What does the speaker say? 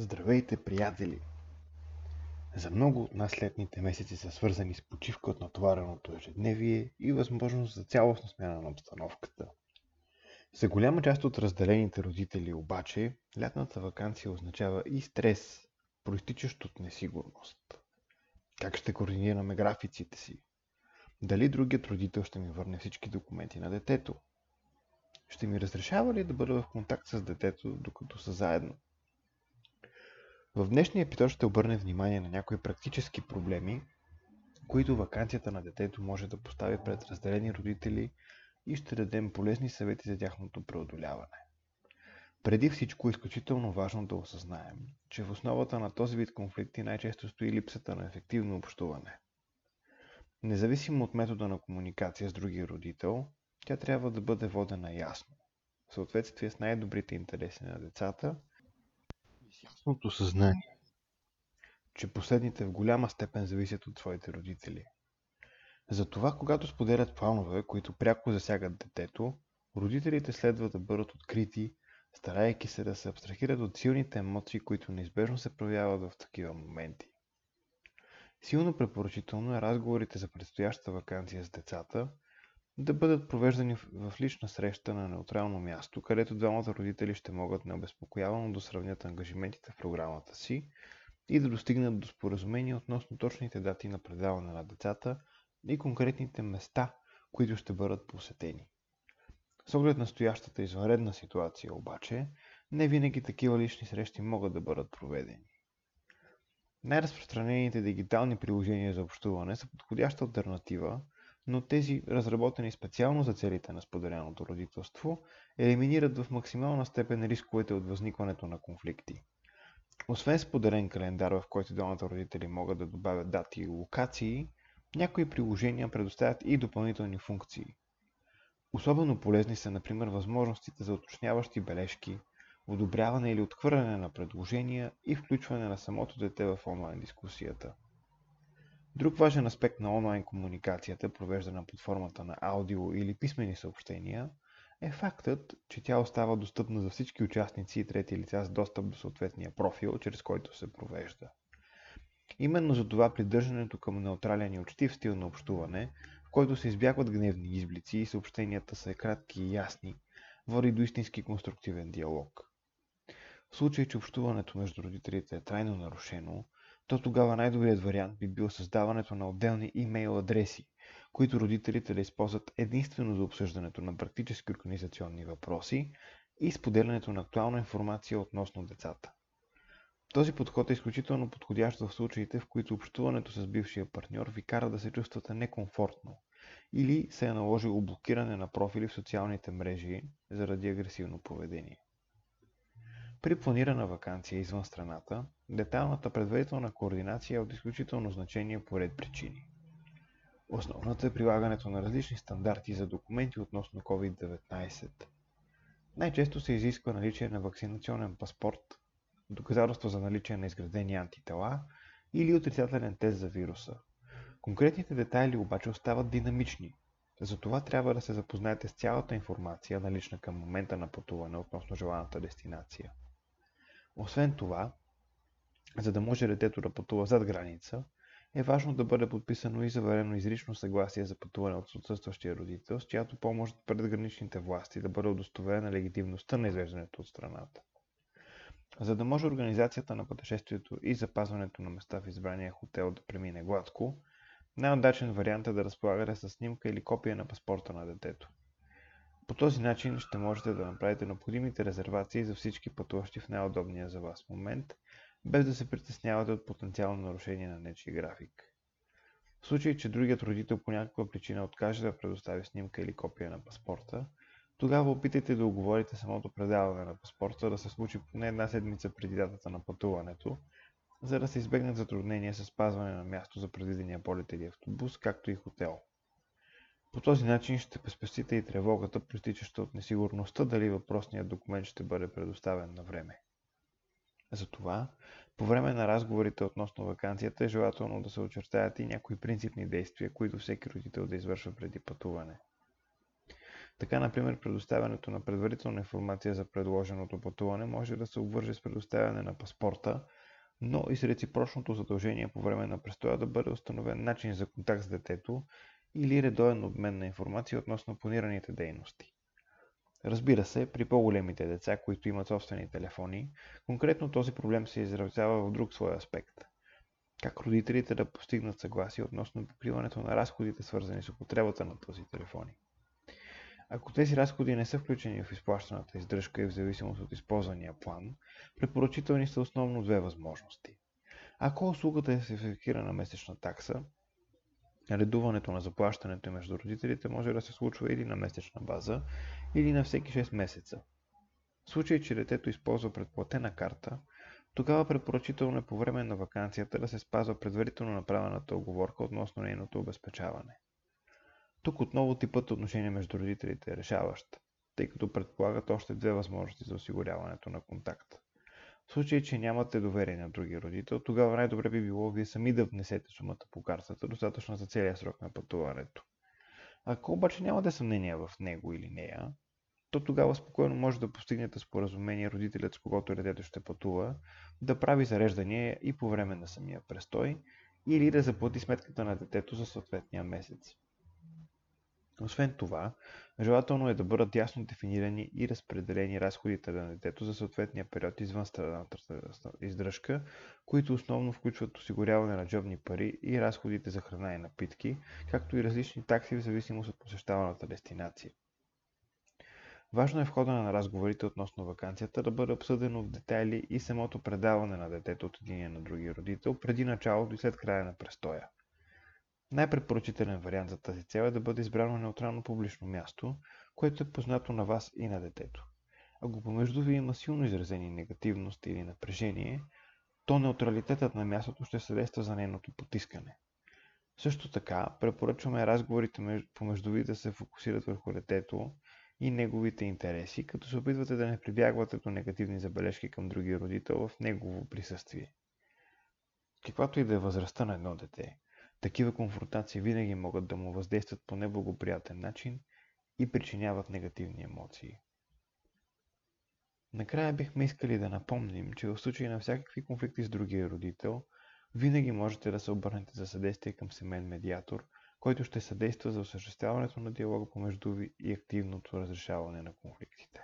Здравейте, приятели! За много от нас летните месеци са свързани с почивка от натовареното ежедневие и възможност за цялостна смяна на обстановката. За голяма част от разделените родители обаче, лятната вакансия означава и стрес, проистичащ от несигурност. Как ще координираме графиците си? Дали другият родител ще ми върне всички документи на детето? Ще ми разрешава ли да бъда в контакт с детето, докато са заедно? В днешния епизод ще обърнем внимание на някои практически проблеми, които вакансията на детето може да постави пред разделени родители и ще дадем полезни съвети за тяхното преодоляване. Преди всичко е изключително важно да осъзнаем, че в основата на този вид конфликти най-често стои липсата на ефективно общуване. Независимо от метода на комуникация с другия родител, тя трябва да бъде водена ясно, в съответствие с най-добрите интереси на децата ясното съзнание, че последните в голяма степен зависят от своите родители. Затова, когато споделят планове, които пряко засягат детето, родителите следва да бъдат открити, старайки се да се абстрахират от силните емоции, които неизбежно се проявяват в такива моменти. Силно препоръчително е разговорите за предстоящата вакансия с децата да бъдат провеждани в лична среща на неутрално място, където двамата родители ще могат необезпокоявано да сравнят ангажиментите в програмата си и да достигнат до споразумение относно точните дати на предаване на децата и конкретните места, които ще бъдат посетени. С оглед на стоящата извънредна ситуация обаче, не винаги такива лични срещи могат да бъдат проведени. Най-разпространените дигитални приложения за общуване са подходяща альтернатива, но тези, разработени специално за целите на споделеното родителство, елиминират в максимална степен рисковете от възникването на конфликти. Освен споделен календар, в който двамата родители могат да добавят дати и локации, някои приложения предоставят и допълнителни функции. Особено полезни са, например, възможностите за уточняващи бележки, одобряване или отхвърляне на предложения и включване на самото дете в онлайн дискусията. Друг важен аспект на онлайн комуникацията, провеждана под формата на аудио или писмени съобщения, е фактът, че тя остава достъпна за всички участници и трети лица с достъп до съответния профил, чрез който се провежда. Именно за това придържането към неутрален и учтив стил на общуване, в който се избягват гневни изблици и съобщенията са кратки и ясни, води до истински конструктивен диалог. В случай, че общуването между родителите е трайно нарушено, то тогава най-добрият вариант би бил създаването на отделни имейл адреси, които родителите да използват единствено за обсъждането на практически организационни въпроси и споделянето на актуална информация относно децата. Този подход е изключително подходящ в случаите, в които общуването с бившия партньор ви кара да се чувствате некомфортно или се е наложило блокиране на профили в социалните мрежи заради агресивно поведение. При планирана вакансия извън страната, детайлната предварителна координация е от изключително значение по ред причини. Основната е прилагането на различни стандарти за документи относно COVID-19. Най-често се изисква наличие на вакцинационен паспорт, доказателство за наличие на изградени антитела или отрицателен тест за вируса. Конкретните детайли обаче остават динамични, затова трябва да се запознаете с цялата информация, налична към момента на пътуване относно желаната дестинация. Освен това, за да може детето да пътува зад граница, е важно да бъде подписано и заверено изрично съгласие за пътуване от отсъстващия родител, с чиято помощ пред граничните власти да бъде удостоверена легитимността на извеждането от страната. За да може организацията на пътешествието и запазването на места в избрания хотел да премине гладко, най-удачен вариант е да разполагате с снимка или копия на паспорта на детето. По този начин ще можете да направите необходимите резервации за всички пътуващи в най-удобния за вас момент, без да се притеснявате от потенциално нарушение на нечи график. В случай, че другият родител по някаква причина откаже да предостави снимка или копия на паспорта, тогава опитайте да оговорите самото предаване на паспорта да се случи поне една седмица преди датата на пътуването, за да се избегнат затруднения с спазване на място за предвидения полет или автобус, както и хотел. По този начин ще спестите и тревогата, проистичаща от несигурността дали въпросният документ ще бъде предоставен на време. Затова, по време на разговорите относно вакансията е желателно да се очертаят и някои принципни действия, които всеки родител да извършва преди пътуване. Така, например, предоставянето на предварителна информация за предложеното пътуване може да се обвърже с предоставяне на паспорта, но и с реципрочното задължение по време на престоя да бъде установен начин за контакт с детето или редовен обмен на информация относно планираните дейности. Разбира се, при по-големите деца, които имат собствени телефони, конкретно този проблем се изразява в друг свой аспект. Как родителите да постигнат съгласие относно покриването на разходите, свързани с употребата на този телефони. Ако тези разходи не са включени в изплащаната издръжка и в зависимост от използвания план, препоръчителни са основно две възможности. Ако услугата е сертифицирана месечна такса, редуването на заплащането между родителите може да се случва или на месечна база, или на всеки 6 месеца. В случай, че детето използва предплатена карта, тогава препоръчително е по време на вакансията да се спазва предварително направената оговорка относно нейното обезпечаване. Тук отново типът отношение между родителите е решаващ, тъй като предполагат още две възможности за осигуряването на контакт. В случай, че нямате доверие на другия родител, тогава най-добре би било вие сами да внесете сумата по картата, достатъчно за целия срок на пътуването. Ако обаче нямате съмнение в него или нея, то тогава спокойно може да постигнете споразумение родителят, с когото детето ще пътува, да прави зареждания и по време на самия престой, или да заплати сметката на детето за съответния месец. Освен това, желателно е да бъдат ясно дефинирани и разпределени разходите на детето за съответния период извън страната издръжка, които основно включват осигуряване на джобни пари и разходите за храна и напитки, както и различни такси в зависимост от посещаваната дестинация. Важно е в хода на разговорите относно вакансията да бъде обсъдено в детайли и самото предаване на детето от единия на другия родител преди началото и след края на престоя. Най-препоръчителен вариант за тази цел е да бъде избрано неутрално публично място, което е познато на вас и на детето. Ако помежду ви има силно изразени негативност или напрежение, то неутралитетът на мястото ще съдейства за нейното потискане. Също така, препоръчваме разговорите помежду ви да се фокусират върху детето и неговите интереси, като се опитвате да не прибягвате до негативни забележки към другия родител в негово присъствие. Каквато и да е възрастта на едно дете, такива конфронтации винаги могат да му въздействат по неблагоприятен начин и причиняват негативни емоции. Накрая бихме искали да напомним, че в случай на всякакви конфликти с другия родител, винаги можете да се обърнете за съдействие към семейен медиатор, който ще съдейства за осъществяването на диалога помежду ви и активното разрешаване на конфликтите.